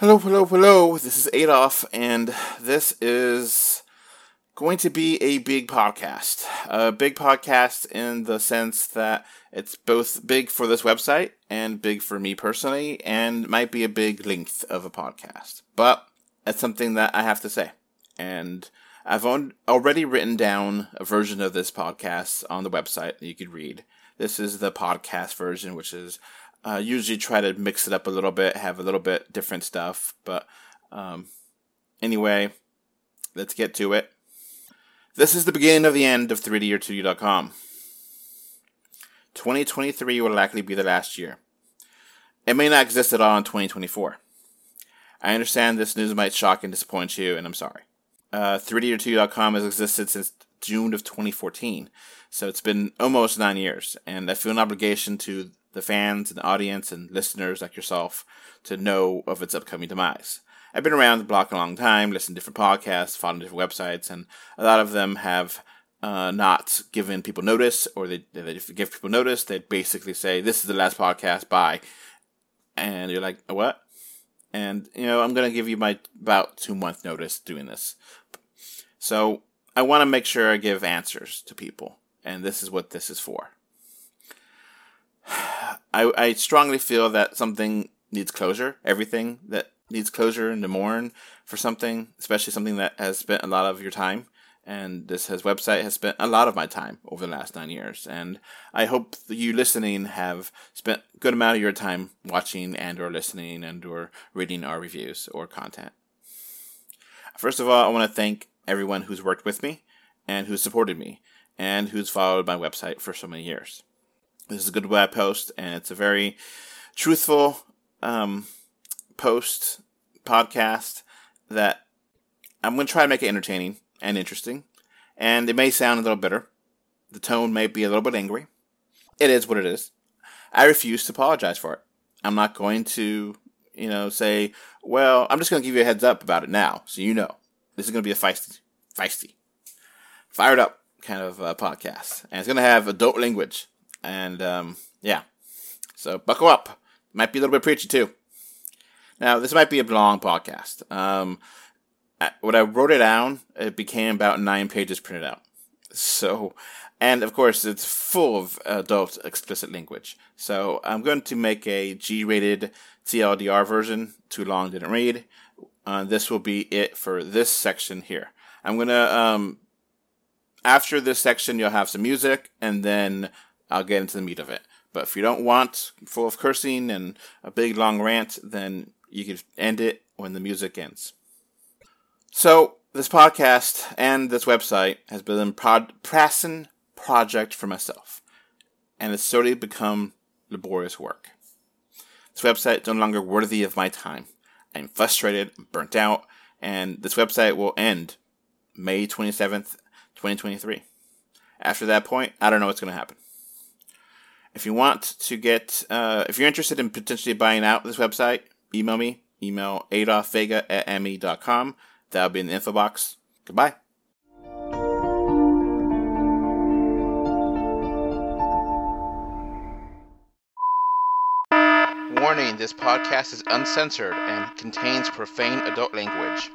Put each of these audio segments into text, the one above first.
Hello, hello, hello. This is Adolf, and this is going to be a big podcast. A big podcast in the sense that it's both big for this website and big for me personally, and might be a big length of a podcast. But it's something that I have to say. And I've on, already written down a version of this podcast on the website that you could read. This is the podcast version, which is uh, usually try to mix it up a little bit, have a little bit different stuff. But um, anyway, let's get to it. This is the beginning of the end of 3Dor2D.com. 2023 will likely be the last year. It may not exist at all in 2024. I understand this news might shock and disappoint you, and I'm sorry. Uh, 3Dor2D.com has existed since June of 2014, so it's been almost nine years, and I feel an obligation to the fans and the audience and listeners like yourself to know of its upcoming demise. I've been around the block a long time, listened to different podcasts, followed different websites, and a lot of them have uh, not given people notice, or they, they give people notice. They basically say, "This is the last podcast. Bye," and you're like, "What?" And you know, I'm gonna give you my about two month notice doing this. So I want to make sure I give answers to people, and this is what this is for. I, I strongly feel that something needs closure. Everything that needs closure and to mourn for something, especially something that has spent a lot of your time. And this has website has spent a lot of my time over the last nine years. And I hope you listening have spent a good amount of your time watching and or listening and or reading our reviews or content. First of all, I want to thank everyone who's worked with me and who's supported me and who's followed my website for so many years. This is a good web post, and it's a very truthful um, post podcast that I'm going to try to make it entertaining and interesting. And it may sound a little bitter. The tone may be a little bit angry. It is what it is. I refuse to apologize for it. I'm not going to, you know, say, well, I'm just going to give you a heads up about it now, so you know. This is going to be a feisty, feisty, fired up kind of uh, podcast. And it's going to have adult language. And um, yeah, so buckle up. Might be a little bit preachy too. Now, this might be a long podcast. Um, when I wrote it down, it became about nine pages printed out. So, and of course, it's full of adult explicit language. So, I'm going to make a G rated TLDR version. Too long, didn't read. Uh, this will be it for this section here. I'm going to, um, after this section, you'll have some music, and then I'll get into the meat of it. But if you don't want full of cursing and a big long rant, then you can end it when the music ends. So this podcast and this website has been a prod- project for myself, and it's slowly become laborious work. This website is no longer worthy of my time. I'm frustrated, burnt out, and this website will end May 27th, 2023. After that point, I don't know what's going to happen. If you want to get, uh, if you're interested in potentially buying out this website, email me. Email adolfvega at me.com. That'll be in the info box. Goodbye. Warning this podcast is uncensored and contains profane adult language.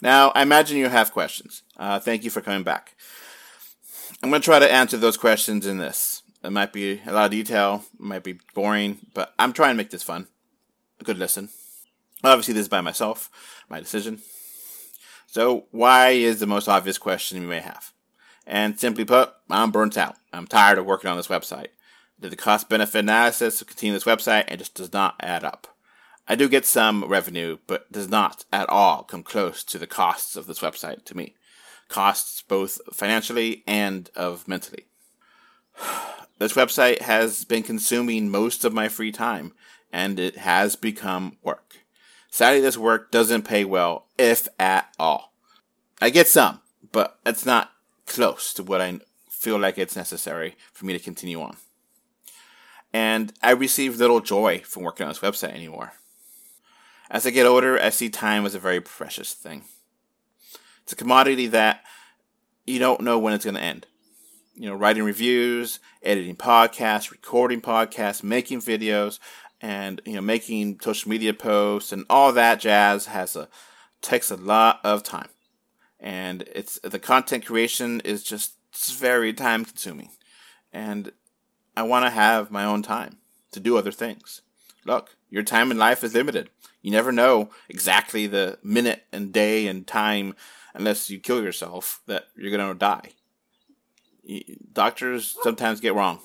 Now, I imagine you have questions. Uh, thank you for coming back. I'm going to try to answer those questions in this. It might be a lot of detail, it might be boring, but I'm trying to make this fun. A good listen. Obviously, this is by myself, my decision. So, why is the most obvious question you may have? And simply put, I'm burnt out. I'm tired of working on this website. Did the cost benefit analysis of continuing this website it just does not add up. I do get some revenue, but does not at all come close to the costs of this website to me costs both financially and of mentally. This website has been consuming most of my free time, and it has become work. Sadly, this work doesn't pay well, if at all. I get some, but it's not close to what I feel like it's necessary for me to continue on. And I receive little joy from working on this website anymore. As I get older, I see time as a very precious thing. It's a commodity that you don't know when it's going to end. you know, writing reviews, editing podcasts, recording podcasts, making videos, and you know, making social media posts and all that jazz has a takes a lot of time. And it's the content creation is just very time consuming. And I want to have my own time to do other things. Look, your time in life is limited. You never know exactly the minute and day and time unless you kill yourself that you're going to die. Doctors sometimes get wrong.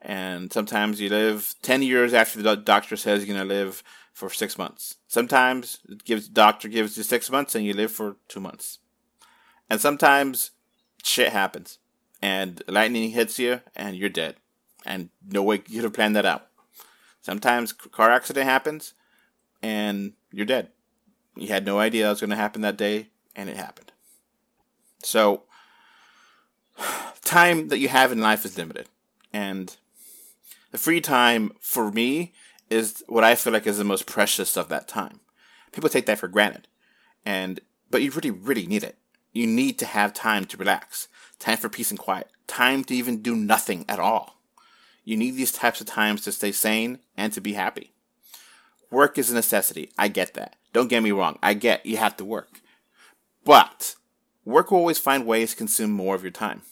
And sometimes you live 10 years after the doctor says you're going to live for six months. Sometimes it gives, the doctor gives you six months and you live for two months. And sometimes shit happens and lightning hits you and you're dead. And no way you could have planned that out. Sometimes car accident happens and you're dead. You had no idea it was going to happen that day and it happened. So, time that you have in life is limited. And the free time for me is what I feel like is the most precious of that time. People take that for granted. And but you really, really need it. You need to have time to relax, time for peace and quiet, time to even do nothing at all. You need these types of times to stay sane and to be happy. Work is a necessity. I get that. Don't get me wrong. I get you have to work. But work will always find ways to consume more of your time.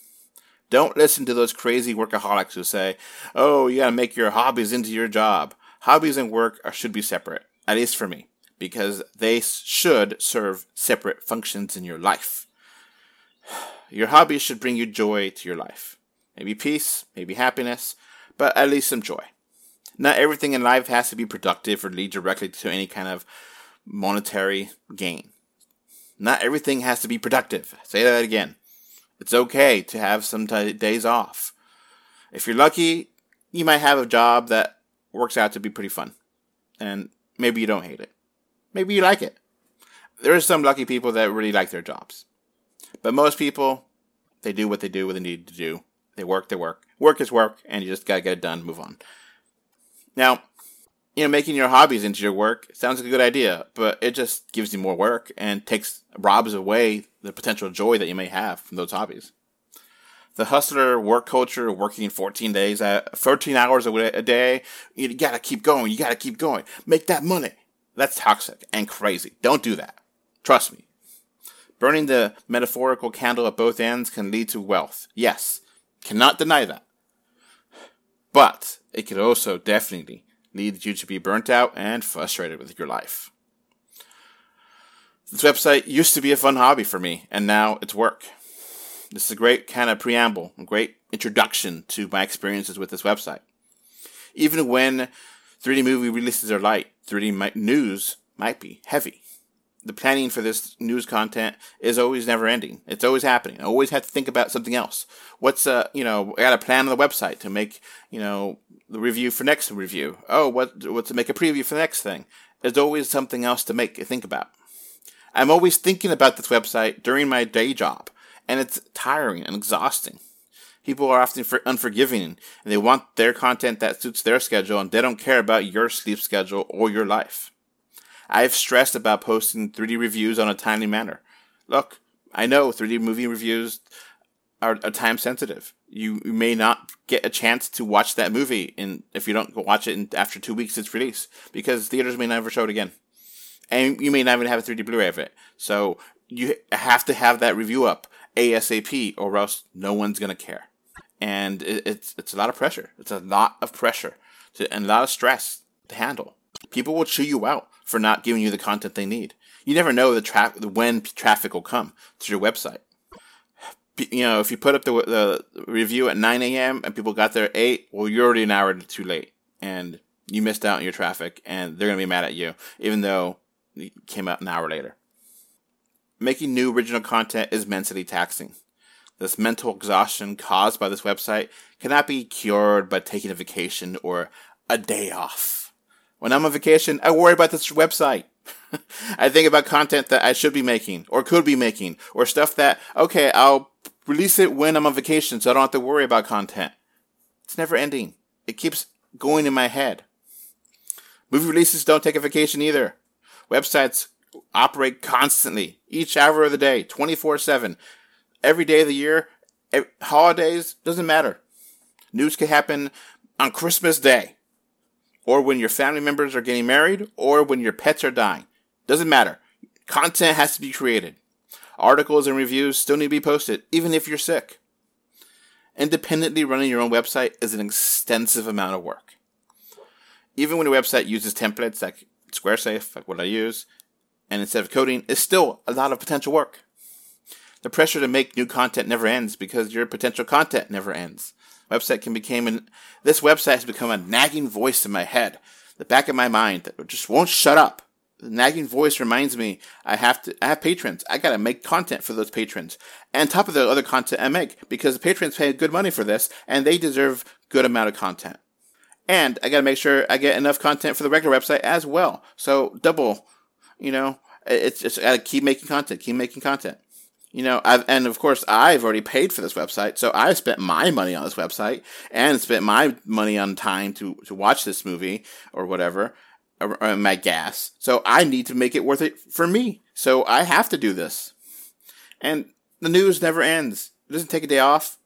Don't listen to those crazy workaholics who say, oh, you gotta make your hobbies into your job. Hobbies and work are, should be separate, at least for me, because they should serve separate functions in your life. Your hobbies should bring you joy to your life. Maybe peace, maybe happiness, but at least some joy. Not everything in life has to be productive or lead directly to any kind of monetary gain. Not everything has to be productive. Say that again. It's okay to have some t- days off. If you're lucky, you might have a job that works out to be pretty fun. And maybe you don't hate it. Maybe you like it. There are some lucky people that really like their jobs. But most people, they do what they do, what they need to do. They work their work. Work is work, and you just gotta get it done, move on. Now, you know, making your hobbies into your work sounds like a good idea, but it just gives you more work and takes robs away the potential joy that you may have from those hobbies. The hustler work culture, working 14 days, at uh, 13 hours a day, you gotta keep going, you gotta keep going, make that money. That's toxic and crazy. Don't do that. Trust me. Burning the metaphorical candle at both ends can lead to wealth. Yes, cannot deny that. But it could also definitely lead you to be burnt out and frustrated with your life. This website used to be a fun hobby for me, and now it's work. This is a great kind of preamble, a great introduction to my experiences with this website. Even when 3D movie releases are light, 3D news might be heavy the planning for this news content is always never ending. It's always happening. I always have to think about something else. What's uh you know I got a plan on the website to make you know the review for next review. Oh, what what to make a preview for the next thing. There's always something else to make think about. I'm always thinking about this website during my day job, and it's tiring and exhausting. People are often unforgiving, and they want their content that suits their schedule, and they don't care about your sleep schedule or your life. I've stressed about posting 3D reviews on a timely manner. Look, I know 3D movie reviews are, are time sensitive. You, may not get a chance to watch that movie in if you don't watch it in, after two weeks its release because theaters may never show it again, and you may not even have a 3D Blu-ray of it. So you have to have that review up ASAP, or else no one's gonna care. And it, it's it's a lot of pressure. It's a lot of pressure to, and a lot of stress to handle. People will chew you out for not giving you the content they need. You never know the tra- when traffic will come to your website. You know, if you put up the, the review at 9 a.m. and people got there at 8, well, you're already an hour too late. And you missed out on your traffic, and they're going to be mad at you, even though it came out an hour later. Making new original content is mentally taxing. This mental exhaustion caused by this website cannot be cured by taking a vacation or a day off. When I'm on vacation, I worry about this website. I think about content that I should be making or could be making or stuff that, okay, I'll release it when I'm on vacation so I don't have to worry about content. It's never ending. It keeps going in my head. Movie releases don't take a vacation either. Websites operate constantly, each hour of the day, 24 7. Every day of the year, holidays doesn't matter. News can happen on Christmas Day, or when your family members are getting married, or when your pets are dying. Doesn't matter. Content has to be created. Articles and reviews still need to be posted, even if you're sick. Independently running your own website is an extensive amount of work. Even when a website uses templates like Squarespace, like what I use, and instead of coding, it's still a lot of potential work. The pressure to make new content never ends because your potential content never ends. Website can become an, this website has become a nagging voice in my head, the back of my mind that just won't shut up. The nagging voice reminds me I have to I have patrons. I gotta make content for those patrons. And top of the other content I make, because the patrons pay good money for this and they deserve good amount of content. And I gotta make sure I get enough content for the regular website as well. So double, you know, it's just gotta keep making content, keep making content. You know, I've, and of course, I've already paid for this website, so I've spent my money on this website and spent my money on time to, to watch this movie or whatever, or, or my gas. So I need to make it worth it for me. So I have to do this. And the news never ends. It doesn't take a day off.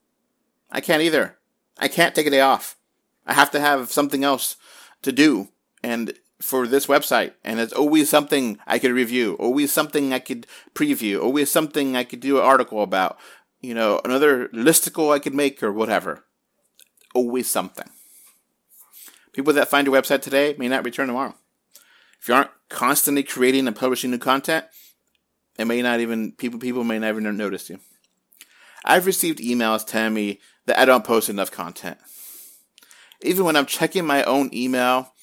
I can't either. I can't take a day off. I have to have something else to do. And for this website and it's always something I could review, always something I could preview, always something I could do an article about, you know, another listicle I could make or whatever. Always something. People that find your website today may not return tomorrow. If you aren't constantly creating and publishing new content, it may not even people people may never notice you. I've received emails telling me that I don't post enough content. Even when I'm checking my own email,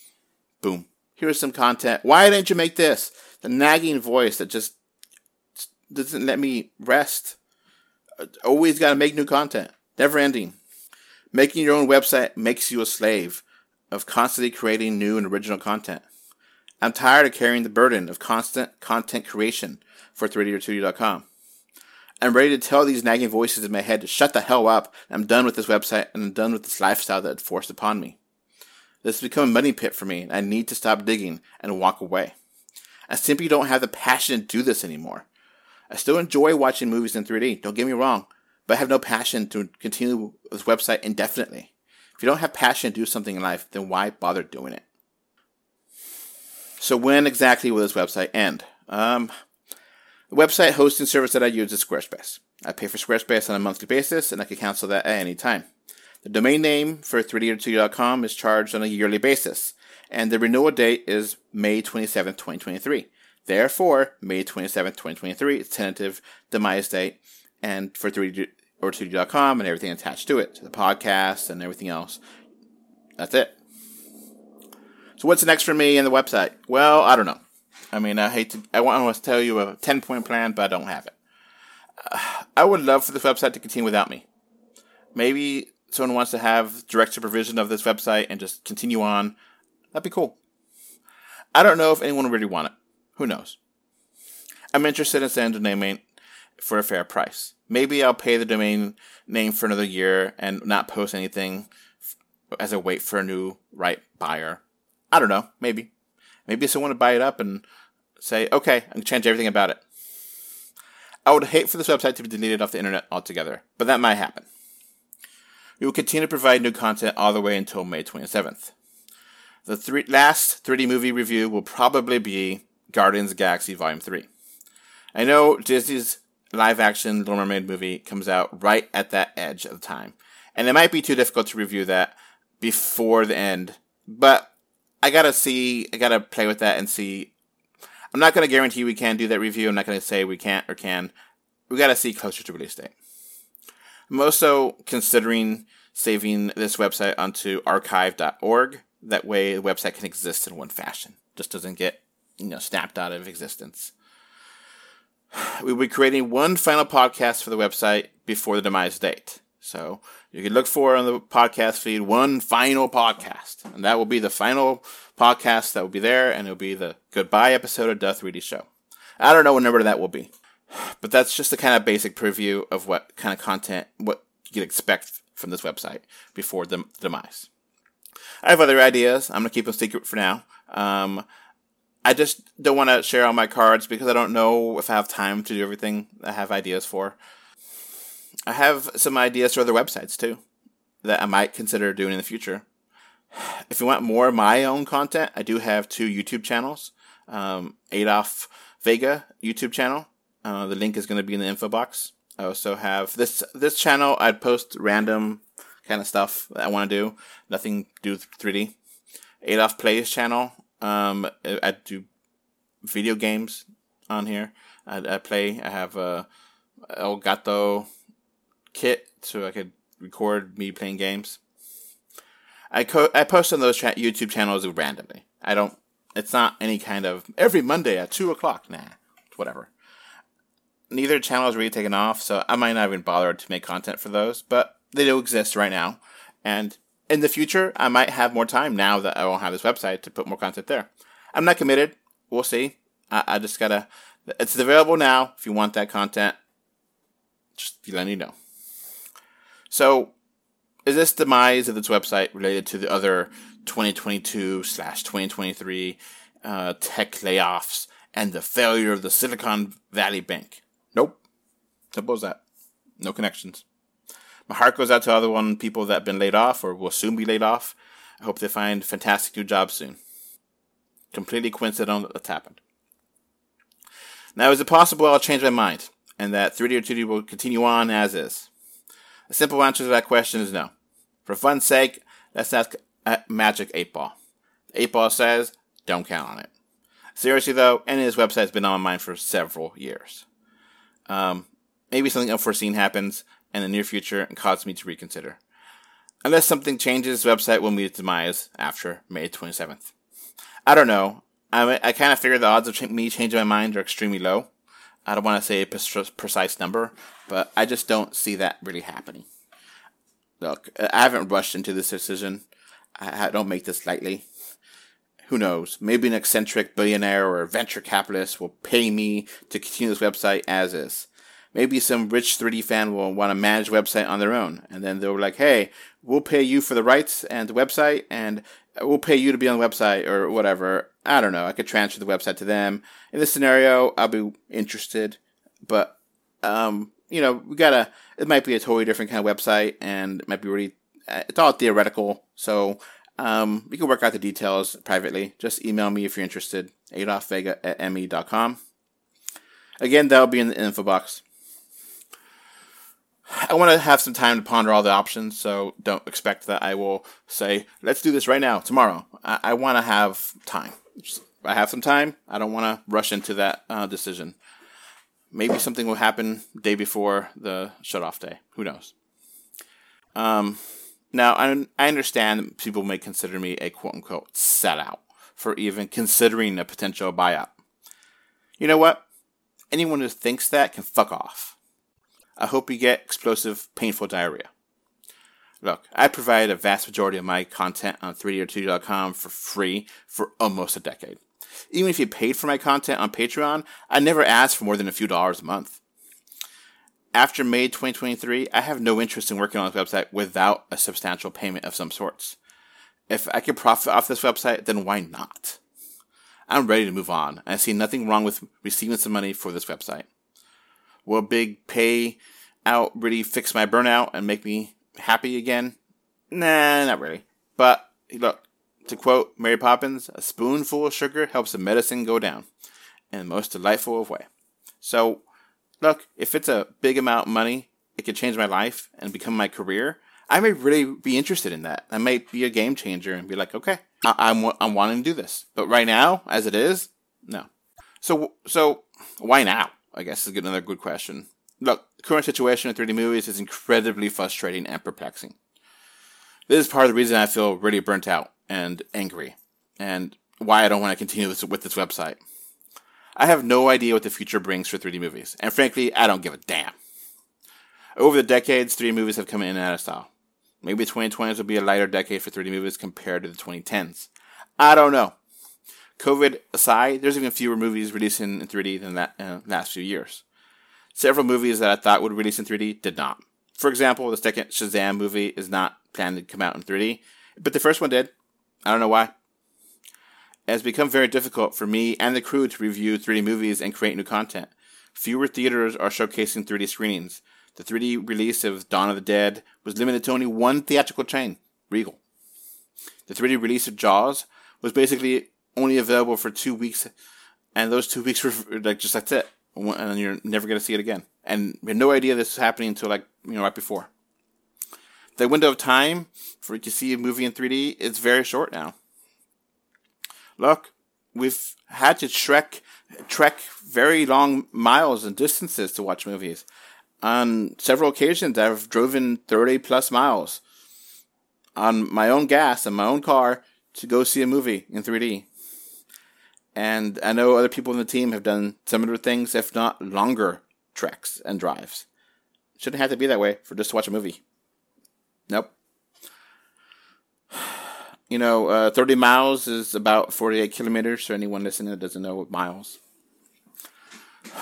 boom, here's some content. Why didn't you make this? The nagging voice that just doesn't let me rest. Uh, always got to make new content. Never ending. Making your own website makes you a slave of constantly creating new and original content. I'm tired of carrying the burden of constant content creation for 3D2D.com. I'm ready to tell these nagging voices in my head to shut the hell up. I'm done with this website and I'm done with this lifestyle that it forced upon me. This has become a money pit for me, and I need to stop digging and walk away. I simply don't have the passion to do this anymore. I still enjoy watching movies in 3D, don't get me wrong, but I have no passion to continue this website indefinitely. If you don't have passion to do something in life, then why bother doing it? So when exactly will this website end? Um, the website hosting service that I use is Squarespace. I pay for Squarespace on a monthly basis, and I can cancel that at any time. The domain name for 3d2d.com is charged on a yearly basis, and the renewal date is May 27, 2023. Therefore, May 27, 2023 is tentative demise date, and for 3D or 2D.com and everything attached to it, the podcast and everything else. That's it. So what's next for me and the website? Well, I don't know. I mean, I hate to, I want to tell you a 10 point plan, but I don't have it. I would love for this website to continue without me. Maybe someone wants to have direct supervision of this website and just continue on, that'd be cool. I don't know if anyone would really want it. Who knows? I'm interested in selling the domain for a fair price. Maybe I'll pay the domain name for another year and not post anything as I wait for a new right buyer. I don't know. Maybe. Maybe someone would buy it up and say, okay, I'm going to change everything about it. I would hate for this website to be deleted off the internet altogether, but that might happen. We will continue to provide new content all the way until May 27th. The three, last 3D movie review will probably be Guardians of Galaxy Volume 3. I know Disney's live action Little Mermaid movie comes out right at that edge of time, and it might be too difficult to review that before the end, but I gotta see, I gotta play with that and see. I'm not gonna guarantee we can do that review. I'm not gonna say we can't or can. We gotta see closer to release date. I'm also considering saving this website onto archive.org. That way, the website can exist in one fashion, just doesn't get you know snapped out of existence. We'll be creating one final podcast for the website before the demise date. So you can look for on the podcast feed one final podcast, and that will be the final podcast that will be there, and it'll be the goodbye episode of Death 3D Show. I don't know what number that will be. But that's just the kind of basic preview of what kind of content, what you can expect from this website before the demise. I have other ideas. I'm going to keep them secret for now. Um, I just don't want to share all my cards because I don't know if I have time to do everything I have ideas for. I have some ideas for other websites too that I might consider doing in the future. If you want more of my own content, I do have two YouTube channels. Um, Adolf Vega YouTube channel. Uh, the link is going to be in the info box. I also have this this channel. I'd post random kind of stuff that I want to do. Nothing to do with 3D. Adolf Plays channel. Um, I do video games on here. I, I play. I have a Elgato kit so I could record me playing games. I co- I post on those cha- YouTube channels randomly. I don't. It's not any kind of every Monday at two o'clock. Nah, whatever. Neither channel is really taken off, so I might not even bother to make content for those. But they do exist right now, and in the future, I might have more time now that I won't have this website to put more content there. I'm not committed. We'll see. I, I just gotta. It's available now. If you want that content, just let me know. So, is this demise of this website related to the other 2022 slash 2023 uh, tech layoffs and the failure of the Silicon Valley Bank? Simple as that. No connections. My heart goes out to other one people that have been laid off or will soon be laid off. I hope they find fantastic new jobs soon. Completely coincidental that that's happened. Now, is it possible I'll change my mind and that 3D or 2D will continue on as is? The simple answer to that question is no. For fun's sake, let's ask Magic 8 Ball. 8 Ball says, don't count on it. Seriously though, any of this website has been on my mind for several years. Um, maybe something unforeseen happens in the near future and causes me to reconsider. Unless something changes, the website will meet its demise after May 27th. I don't know. I, I kind of figure the odds of me changing my mind are extremely low. I don't want to say a precise number, but I just don't see that really happening. Look, I haven't rushed into this decision. I, I don't make this lightly. Who knows? Maybe an eccentric billionaire or venture capitalist will pay me to continue this website as is. Maybe some rich 3D fan will want to manage website on their own, and then they'll be like, "Hey, we'll pay you for the rights and the website, and we'll pay you to be on the website or whatever." I don't know. I could transfer the website to them. In this scenario, I'll be interested, but um, you know, we gotta. It might be a totally different kind of website, and it might be really. Uh, it's all theoretical, so um, we can work out the details privately. Just email me if you're interested. AdolfVega at me.com. Again, that'll be in the info box. I want to have some time to ponder all the options, so don't expect that I will say, let's do this right now, tomorrow. I, I want to have time. I have some time. I don't want to rush into that uh, decision. Maybe something will happen day before the shut off day. Who knows? Um, now, I, I understand people may consider me a quote unquote sellout for even considering a potential buyout. You know what? Anyone who thinks that can fuck off. I hope you get explosive, painful diarrhea. Look, I provide a vast majority of my content on 3D2D.com for free for almost a decade. Even if you paid for my content on Patreon, I never asked for more than a few dollars a month. After May 2023, I have no interest in working on this website without a substantial payment of some sorts. If I can profit off this website, then why not? I'm ready to move on, I see nothing wrong with receiving some money for this website. Will a big pay out really fix my burnout and make me happy again? Nah, not really. But look, to quote Mary Poppins, a spoonful of sugar helps the medicine go down in the most delightful of way. So, look, if it's a big amount of money, it could change my life and become my career. I may really be interested in that. I might be a game changer and be like, okay, I- I'm, I'm wanting to do this. But right now, as it is, no. So, so why now? I guess is another good question. Look, the current situation in 3D movies is incredibly frustrating and perplexing. This is part of the reason I feel really burnt out and angry, and why I don't want to continue this, with this website. I have no idea what the future brings for 3D movies, and frankly, I don't give a damn. Over the decades, 3D movies have come in and out of style. Maybe the 2020s will be a lighter decade for 3D movies compared to the 2010s. I don't know. COVID aside, there's even fewer movies releasing in 3D than that in the last few years. Several movies that I thought would release in 3D did not. For example, the second Shazam movie is not planned to come out in 3D, but the first one did. I don't know why. It has become very difficult for me and the crew to review 3D movies and create new content. Fewer theaters are showcasing 3D screenings. The 3D release of Dawn of the Dead was limited to only one theatrical chain, Regal. The 3D release of Jaws was basically only available for two weeks, and those two weeks were like just that's it, and you're never gonna see it again. And we had no idea this was happening until like you know right before. The window of time for you to see a movie in 3D is very short now. Look, we've had to trek trek very long miles and distances to watch movies. On several occasions, I've driven 30 plus miles on my own gas and my own car to go see a movie in 3D. And I know other people in the team have done similar things, if not longer treks and drives. Shouldn't have to be that way for just to watch a movie. Nope. You know, uh, 30 miles is about 48 kilometers for anyone listening that doesn't know what miles.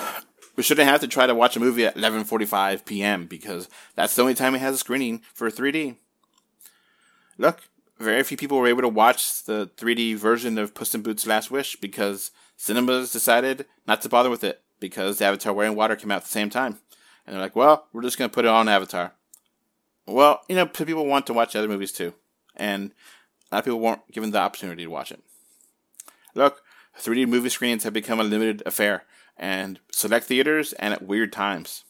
We shouldn't have to try to watch a movie at 11:45 p.m. because that's the only time it has a screening for 3D. Look, very few people were able to watch the 3D version of Puss in Boots: Last Wish because cinemas decided not to bother with it because Avatar: Way in Water came out at the same time, and they're like, "Well, we're just going to put it on Avatar." Well, you know, people want to watch other movies too, and a lot of people weren't given the opportunity to watch it. Look, 3D movie screenings have become a limited affair, and select theaters and at weird times.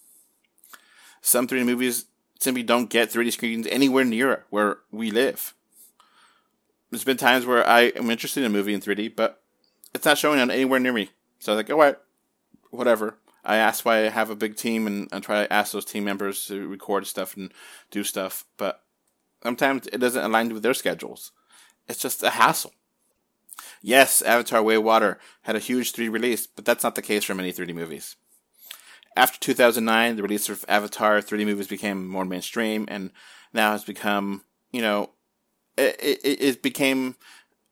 Some 3D movies simply don't get 3D screens anywhere near where we live. There's been times where I am interested in a movie in 3D, but it's not showing on anywhere near me. So I was like, oh, what, whatever. I ask why I have a big team and, and try to ask those team members to record stuff and do stuff, but sometimes it doesn't align with their schedules. It's just a hassle. Yes, Avatar Way Water had a huge 3D release, but that's not the case for many 3D movies. After 2009, the release of Avatar 3D movies became more mainstream and now has become, you know, it, it, it became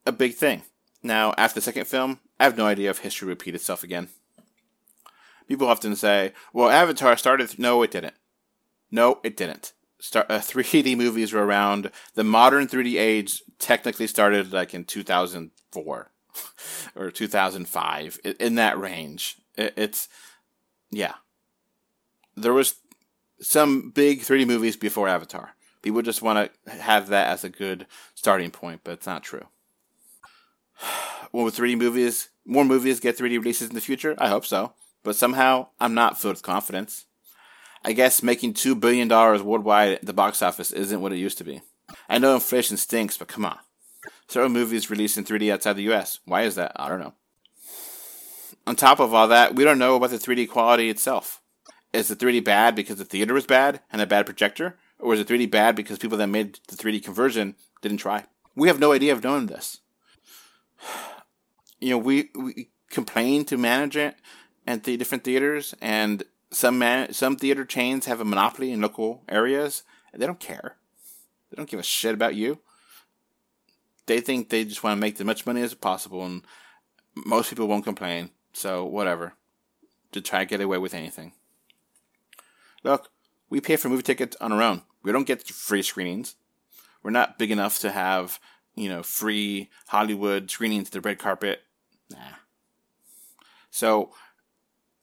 a big thing. Now, after the second film, I have no idea if history will repeat itself again. People often say, well, Avatar started. No, it didn't. No, it didn't. Start, uh, 3D movies were around. The modern 3D age technically started like in 2004 or 2005, in that range. It, it's, yeah. There was some big 3D movies before Avatar. People just want to have that as a good starting point, but it's not true. Well, with 3D movies, more movies get 3D releases in the future? I hope so but somehow I'm not filled with confidence. I guess making $2 billion worldwide at the box office isn't what it used to be. I know inflation stinks, but come on. Several movies released in 3D outside the US. Why is that? I don't know. On top of all that, we don't know about the 3D quality itself. Is the 3D bad because the theater was bad and a bad projector? Or is it 3D bad because people that made the 3D conversion didn't try? We have no idea of knowing this. You know, we, we complain to management at the different theaters, and some man, some theater chains have a monopoly in local areas. They don't care. They don't give a shit about you. They think they just want to make as much money as possible, and most people won't complain. So whatever, to try to get away with anything. Look, we pay for movie tickets on our own. We don't get free screenings. We're not big enough to have, you know, free Hollywood screenings, to the red carpet. Nah. So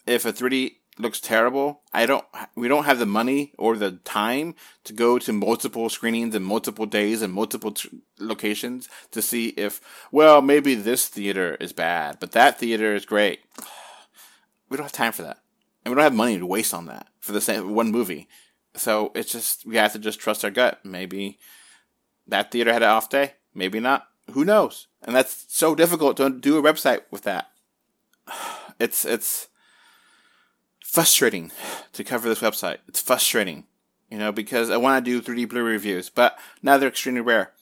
if a 3D looks terrible, I don't we don't have the money or the time to go to multiple screenings and multiple days and multiple locations to see if well maybe this theater is bad, but that theater is great. We don't have time for that. And we don't have money to waste on that for the same one movie. So it's just we have to just trust our gut. Maybe that theater had an off day, maybe not. Who knows? And that's so difficult to do a website with that. It's it's frustrating to cover this website. It's frustrating, you know, because I want to do 3D Blu reviews, but now they're extremely rare.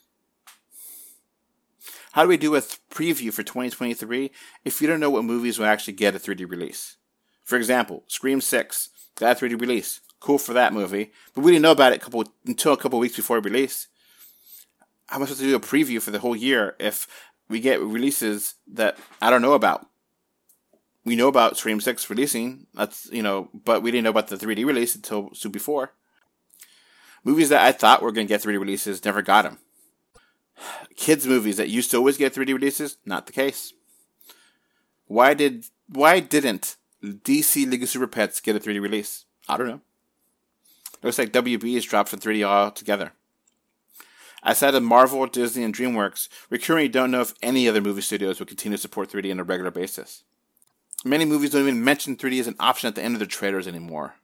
How do we do a th- preview for 2023 if you don't know what movies will actually get a 3D release? For example, Scream 6 got a 3D release. Cool for that movie, but we didn't know about it a couple, until a couple weeks before release. How am I supposed to do a preview for the whole year if we get releases that I don't know about? we know about Scream Six releasing. That's you know, but we didn't know about the 3D release until soon before. Movies that I thought were going to get 3D releases never got them. Kids movies that used to always get 3D releases, not the case. Why did why didn't DC League of Super Pets get a 3D release? I don't know. Looks like WB is dropped from 3D altogether. Outside of Marvel, Disney, and DreamWorks, we currently don't know if any other movie studios will continue to support 3D on a regular basis. Many movies don't even mention 3D as an option at the end of their trailers anymore.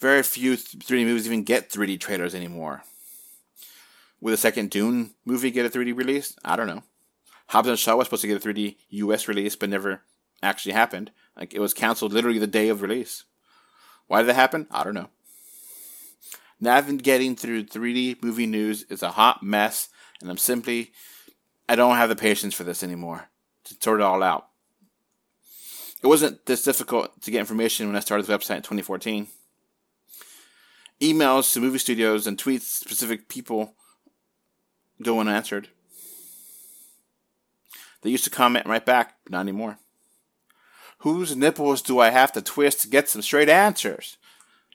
Very few 3D movies even get 3D trailers anymore. Will the second Dune movie get a 3D release? I don't know. Hobbs and Shaw was supposed to get a 3D US release, but never actually happened. Like it was canceled literally the day of release. Why did that happen? I don't know. Navigating through 3D movie news is a hot mess, and I'm simply, I don't have the patience for this anymore to sort it all out. It wasn't this difficult to get information when I started the website in 2014. Emails to movie studios and tweets specific people go unanswered. They used to comment right back, not anymore. Whose nipples do I have to twist to get some straight answers?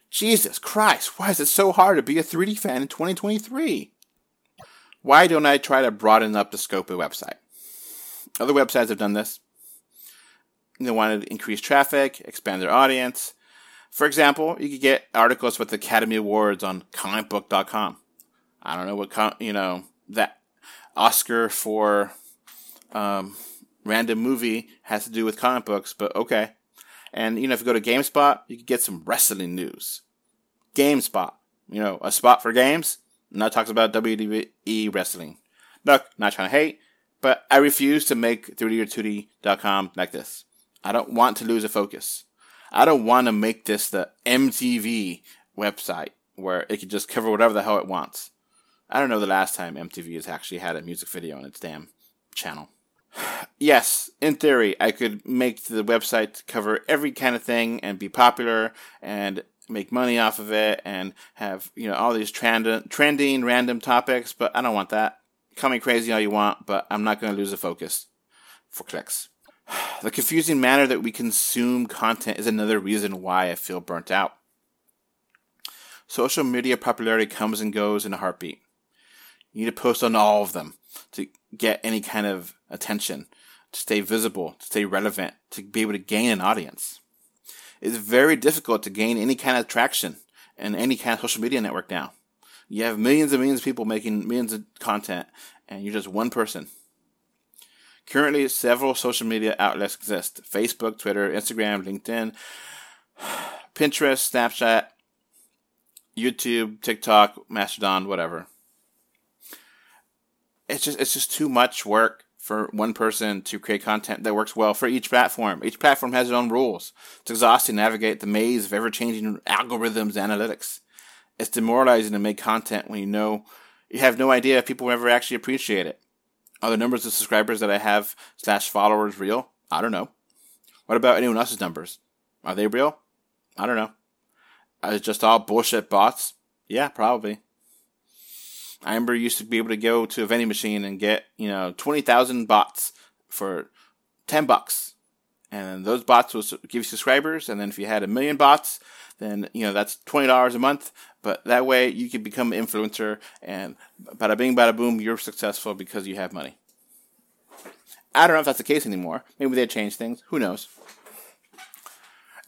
Jesus Christ, why is it so hard to be a 3D fan in 2023? Why don't I try to broaden up the scope of the website? Other websites have done this. They wanted to increase traffic, expand their audience. For example, you could get articles with Academy Awards on comicbook.com. I don't know what, you know, that Oscar for um, random movie has to do with comic books, but okay. And you know, if you go to GameSpot, you can get some wrestling news. GameSpot, you know, a spot for games. Now talks about WWE wrestling. Look, not trying to hate, but I refuse to make 3D or 2D.com like this. I don't want to lose a focus. I don't want to make this the MTV website where it can just cover whatever the hell it wants. I don't know the last time MTV has actually had a music video on its damn channel yes, in theory, I could make the website cover every kind of thing and be popular and make money off of it and have you know all these trend- trending random topics. But I don't want that. Call me crazy all you want, but I'm not going to lose the focus for clicks. The confusing manner that we consume content is another reason why I feel burnt out. Social media popularity comes and goes in a heartbeat. You need to post on all of them to get any kind of attention, to stay visible, to stay relevant, to be able to gain an audience. It's very difficult to gain any kind of traction in any kind of social media network now. You have millions and millions of people making millions of content, and you're just one person. Currently, several social media outlets exist Facebook, Twitter, Instagram, LinkedIn, Pinterest, Snapchat, YouTube, TikTok, Mastodon, whatever it's just it's just too much work for one person to create content that works well for each platform. Each platform has its own rules. It's exhausting to navigate the maze of ever changing algorithms analytics. It's demoralizing to make content when you know you have no idea if people will ever actually appreciate it. Are the numbers of subscribers that I have slash followers real? I don't know. What about anyone else's numbers? Are they real? I don't know. Are it just all bullshit bots? Yeah, probably. I remember used to be able to go to a vending machine and get, you know, 20,000 bots for 10 bucks. And those bots will give you subscribers. And then if you had a million bots, then, you know, that's $20 a month. But that way you can become an influencer and bada bing, bada boom, you're successful because you have money. I don't know if that's the case anymore. Maybe they changed things. Who knows?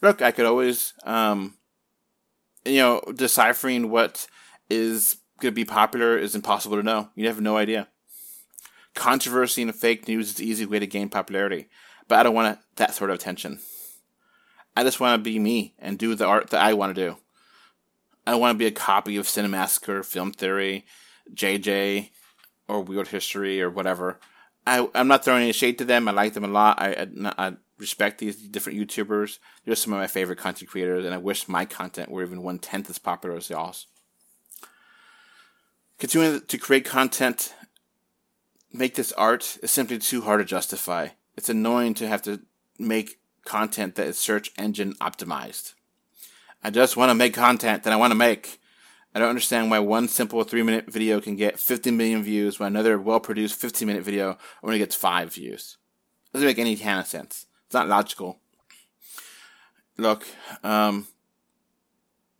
Look, I could always, um, you know, deciphering what is going to be popular is impossible to know. You have no idea. Controversy and fake news is the easy way to gain popularity, but I don't want that sort of attention. I just want to be me and do the art that I want to do. I want to be a copy of Cinemassacre, Film Theory, JJ, or Weird History, or whatever. I, I'm not throwing any shade to them. I like them a lot. I, I, I respect these different YouTubers. They're some of my favorite content creators, and I wish my content were even one tenth as popular as y'all's. Continuing to create content, make this art is simply too hard to justify. It's annoying to have to make content that is search engine optimized. I just want to make content that I want to make. I don't understand why one simple three minute video can get 50 million views when another well produced 15 minute video only gets five views. It Doesn't make any kind of sense. It's not logical. Look, um,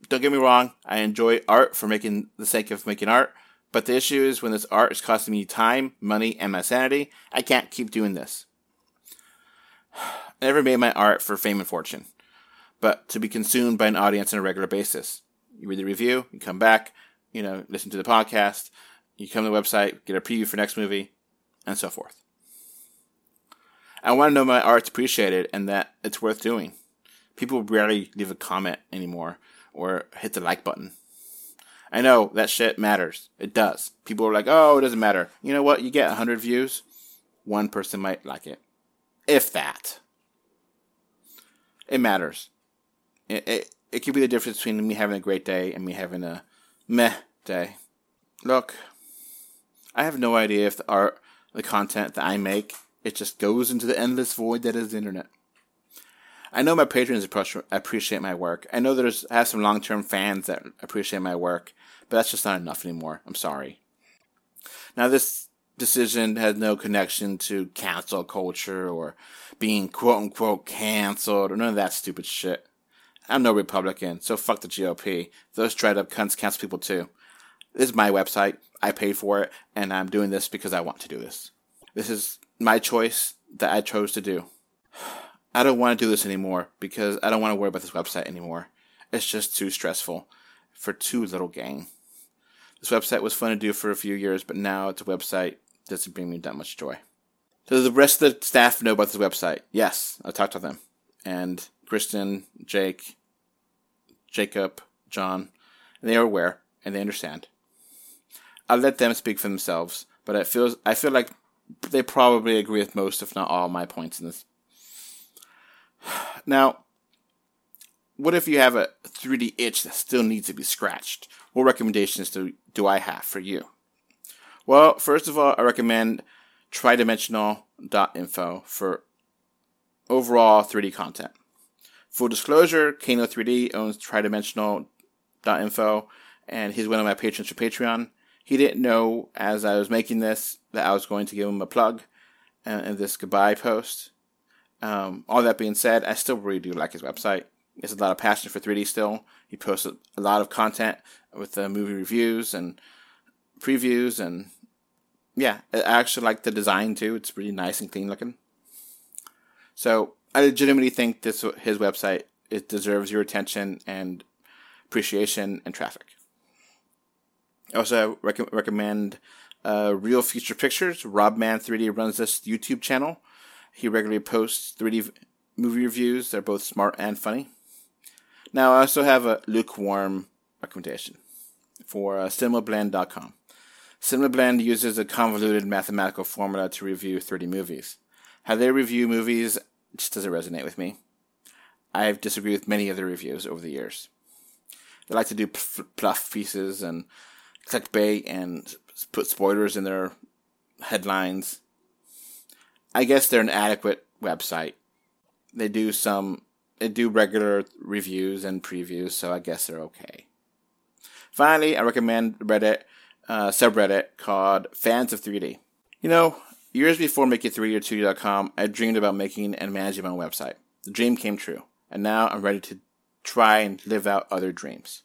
don't get me wrong. I enjoy art for making the sake of making art. But the issue is when this art is costing me time, money, and my sanity, I can't keep doing this. I never made my art for fame and fortune, but to be consumed by an audience on a regular basis. You read the review, you come back, you know, listen to the podcast, you come to the website, get a preview for next movie, and so forth. I want to know my art's appreciated and that it's worth doing. People rarely leave a comment anymore or hit the like button. I know that shit matters. It does. People are like, oh, it doesn't matter. You know what? You get 100 views, one person might like it. If that. It matters. It, it, it could be the difference between me having a great day and me having a meh day. Look, I have no idea if the art, the content that I make, it just goes into the endless void that is the internet. I know my patrons appreciate my work. I know there's I have some long term fans that appreciate my work, but that's just not enough anymore. I'm sorry. Now this decision has no connection to cancel culture or being quote unquote canceled or none of that stupid shit. I'm no Republican, so fuck the GOP. Those dried up cunts cancel people too. This is my website. I paid for it, and I'm doing this because I want to do this. This is my choice that I chose to do. I don't want to do this anymore because I don't want to worry about this website anymore. It's just too stressful for too little gain. This website was fun to do for a few years, but now it's a website that doesn't bring me that much joy. Does the rest of the staff know about this website? Yes, I talked to them. And Kristen, Jake, Jacob, John, they are aware and they understand. I'll let them speak for themselves, but it feels I feel like they probably agree with most, if not all, my points in this. Now, what if you have a 3D itch that still needs to be scratched? What recommendations do, do I have for you? Well, first of all, I recommend tridimensional.info for overall 3D content. Full disclosure, Kano 3D owns tridimensional.info and he's one of my patrons for Patreon. He didn't know as I was making this that I was going to give him a plug in this goodbye post. Um, all that being said, I still really do like his website. There's a lot of passion for 3D still. He posts a lot of content with the movie reviews and previews, and yeah, I actually like the design too. It's really nice and clean looking. So I legitimately think this his website it deserves your attention and appreciation and traffic. I also rec- recommend uh, Real Future Pictures. Robman3D runs this YouTube channel. He regularly posts 3D movie reviews. They're both smart and funny. Now, I also have a lukewarm recommendation for uh, CinemaBlend.com. CinemaBlend uses a convoluted mathematical formula to review 3D movies. How they review movies just doesn't resonate with me. I've disagreed with many of their reviews over the years. They like to do pluff pieces and clickbait and put spoilers in their headlines. I guess they're an adequate website. They do some, they do regular reviews and previews, so I guess they're okay. Finally, I recommend Reddit uh, subreddit called Fans of 3D. You know, years before making3d2d.com, I dreamed about making and managing my website. The dream came true, and now I'm ready to try and live out other dreams.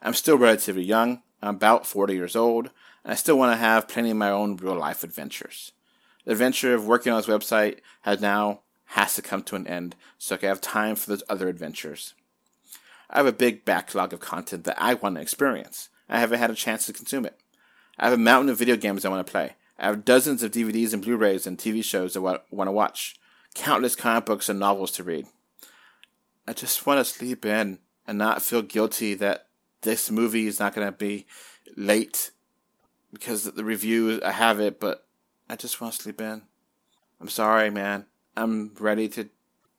I'm still relatively young, I'm about 40 years old, and I still want to have plenty of my own real life adventures. The adventure of working on this website has now has to come to an end so I can have time for those other adventures. I have a big backlog of content that I want to experience. I haven't had a chance to consume it. I have a mountain of video games I want to play. I have dozens of DVDs and Blu-rays and TV shows I want to watch. Countless comic books and novels to read. I just want to sleep in and not feel guilty that this movie is not going to be late because the review I have it, but I just want to sleep in. I'm sorry, man. I'm ready to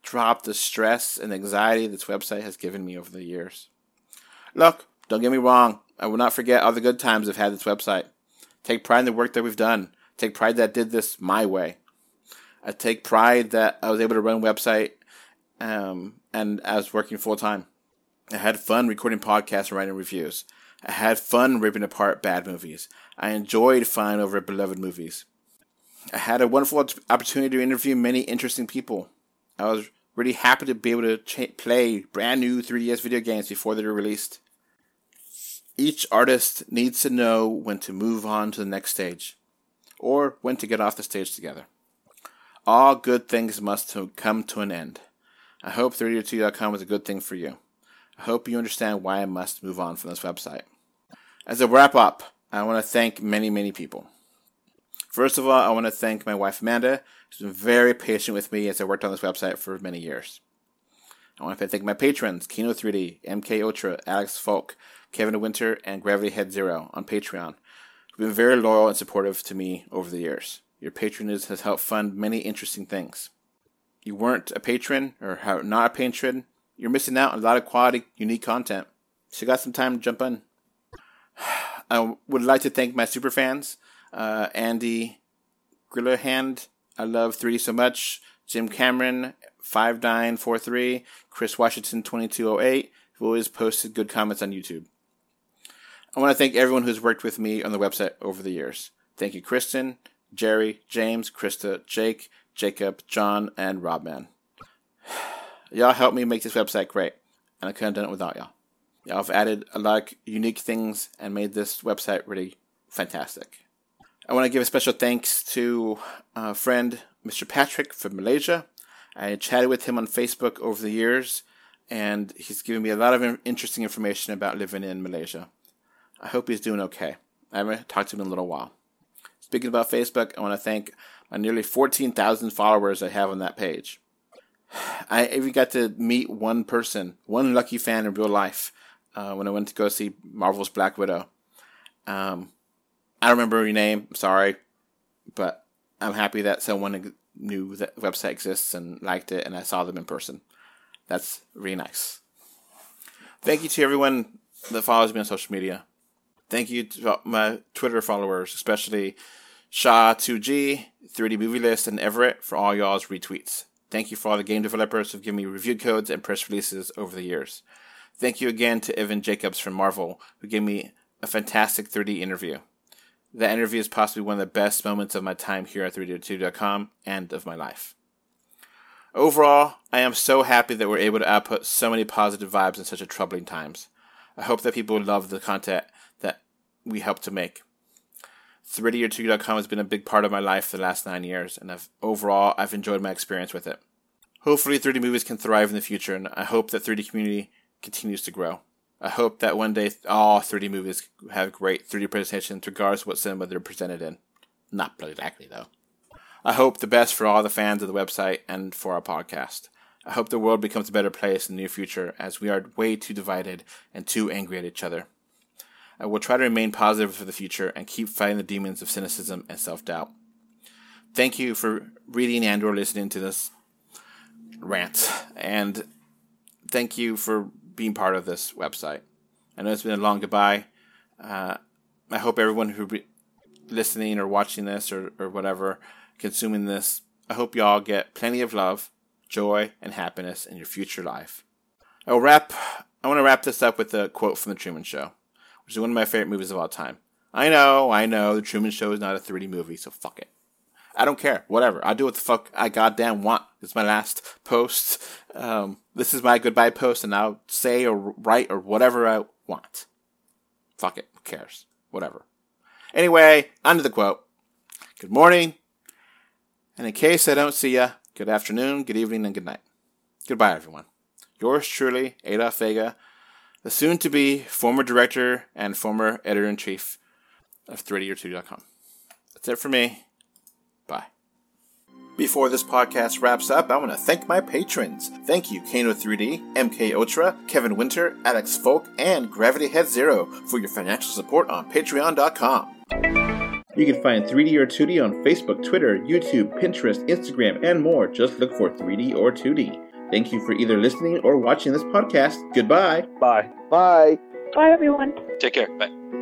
drop the stress and anxiety this website has given me over the years. Look, don't get me wrong. I will not forget all the good times I've had this website. Take pride in the work that we've done. Take pride that I did this my way. I take pride that I was able to run a website um, and I was working full time. I had fun recording podcasts and writing reviews. I had fun ripping apart bad movies. I enjoyed flying over beloved movies. I had a wonderful opportunity to interview many interesting people. I was really happy to be able to play brand new 3DS video games before they were released. Each artist needs to know when to move on to the next stage, or when to get off the stage together. All good things must come to an end. I hope 3Dor2D.com was a good thing for you. I hope you understand why I must move on from this website. As a wrap up, I want to thank many, many people. First of all, I want to thank my wife Amanda, who's been very patient with me as I worked on this website for many years. I want to thank my patrons, Kino3D, MK Ultra, Alex Folk, Kevin Winter, and Gravity Head Zero on Patreon, who've been very loyal and supportive to me over the years. Your patronage has helped fund many interesting things. You weren't a patron or not a patron, you're missing out on a lot of quality, unique content. So you got some time to jump in. I would like to thank my super fans, uh, Andy Grillerhand. I love 3D so much. Jim Cameron, 5943, Chris Washington, 2208, who always posted good comments on YouTube. I want to thank everyone who's worked with me on the website over the years. Thank you, Kristen, Jerry, James, Krista, Jake, Jacob, John, and Robman. Y'all helped me make this website great, and I couldn't have done it without y'all. Y'all have added a lot of unique things and made this website really fantastic. I want to give a special thanks to a friend, Mr. Patrick from Malaysia. I chatted with him on Facebook over the years, and he's given me a lot of interesting information about living in Malaysia. I hope he's doing okay. I haven't talked to him in a little while. Speaking about Facebook, I want to thank my nearly 14,000 followers I have on that page. I even got to meet one person, one lucky fan in real life, uh, when I went to go see Marvel's Black Widow. Um, I don't remember your name, I'm sorry, but I'm happy that someone knew that website exists and liked it, and I saw them in person. That's really nice. Thank you to everyone that follows me on social media. Thank you to my Twitter followers, especially Shaw2G, 3D Movie List, and Everett for all y'all's retweets. Thank you for all the game developers who've given me review codes and press releases over the years. Thank you again to Evan Jacobs from Marvel, who gave me a fantastic 3D interview. That interview is possibly one of the best moments of my time here at 3Dor2D.com and of my life. Overall, I am so happy that we're able to output so many positive vibes in such a troubling times. I hope that people love the content that we help to make. 3Dor2D.com has been a big part of my life for the last nine years, and I've, overall, I've enjoyed my experience with it. Hopefully, 3D movies can thrive in the future, and I hope that 3D community continues to grow. I hope that one day all 3D movies have great 3D presentations, regardless of what cinema they're presented in. Not bloody likely, though. I hope the best for all the fans of the website and for our podcast. I hope the world becomes a better place in the near future, as we are way too divided and too angry at each other. I will try to remain positive for the future and keep fighting the demons of cynicism and self doubt. Thank you for reading and or listening to this rant, and thank you for being part of this website. I know it's been a long goodbye. Uh, I hope everyone who be listening or watching this or, or whatever, consuming this, I hope you all get plenty of love, joy, and happiness in your future life. I will wrap. I want to wrap this up with a quote from The Truman Show, which is one of my favorite movies of all time. I know, I know, The Truman Show is not a 3D movie, so fuck it. I don't care. Whatever. I'll do what the fuck I goddamn want. It's my last post. Um, this is my goodbye post, and I'll say or write or whatever I want. Fuck it. Who cares? Whatever. Anyway, on to the quote. Good morning. And in case I don't see ya, good afternoon, good evening, and good night. Goodbye, everyone. Yours truly, Adolf Vega, the soon to be former director and former editor in chief of 3Dor2D.com. That's it for me. Bye. Before this podcast wraps up, I want to thank my patrons. Thank you, Kano3D, MK Ultra, Kevin Winter, Alex Folk, and Gravity Head Zero for your financial support on Patreon.com. You can find 3D or 2D on Facebook, Twitter, YouTube, Pinterest, Instagram, and more. Just look for 3D or 2D. Thank you for either listening or watching this podcast. Goodbye. Bye. Bye. Bye, everyone. Take care. Bye.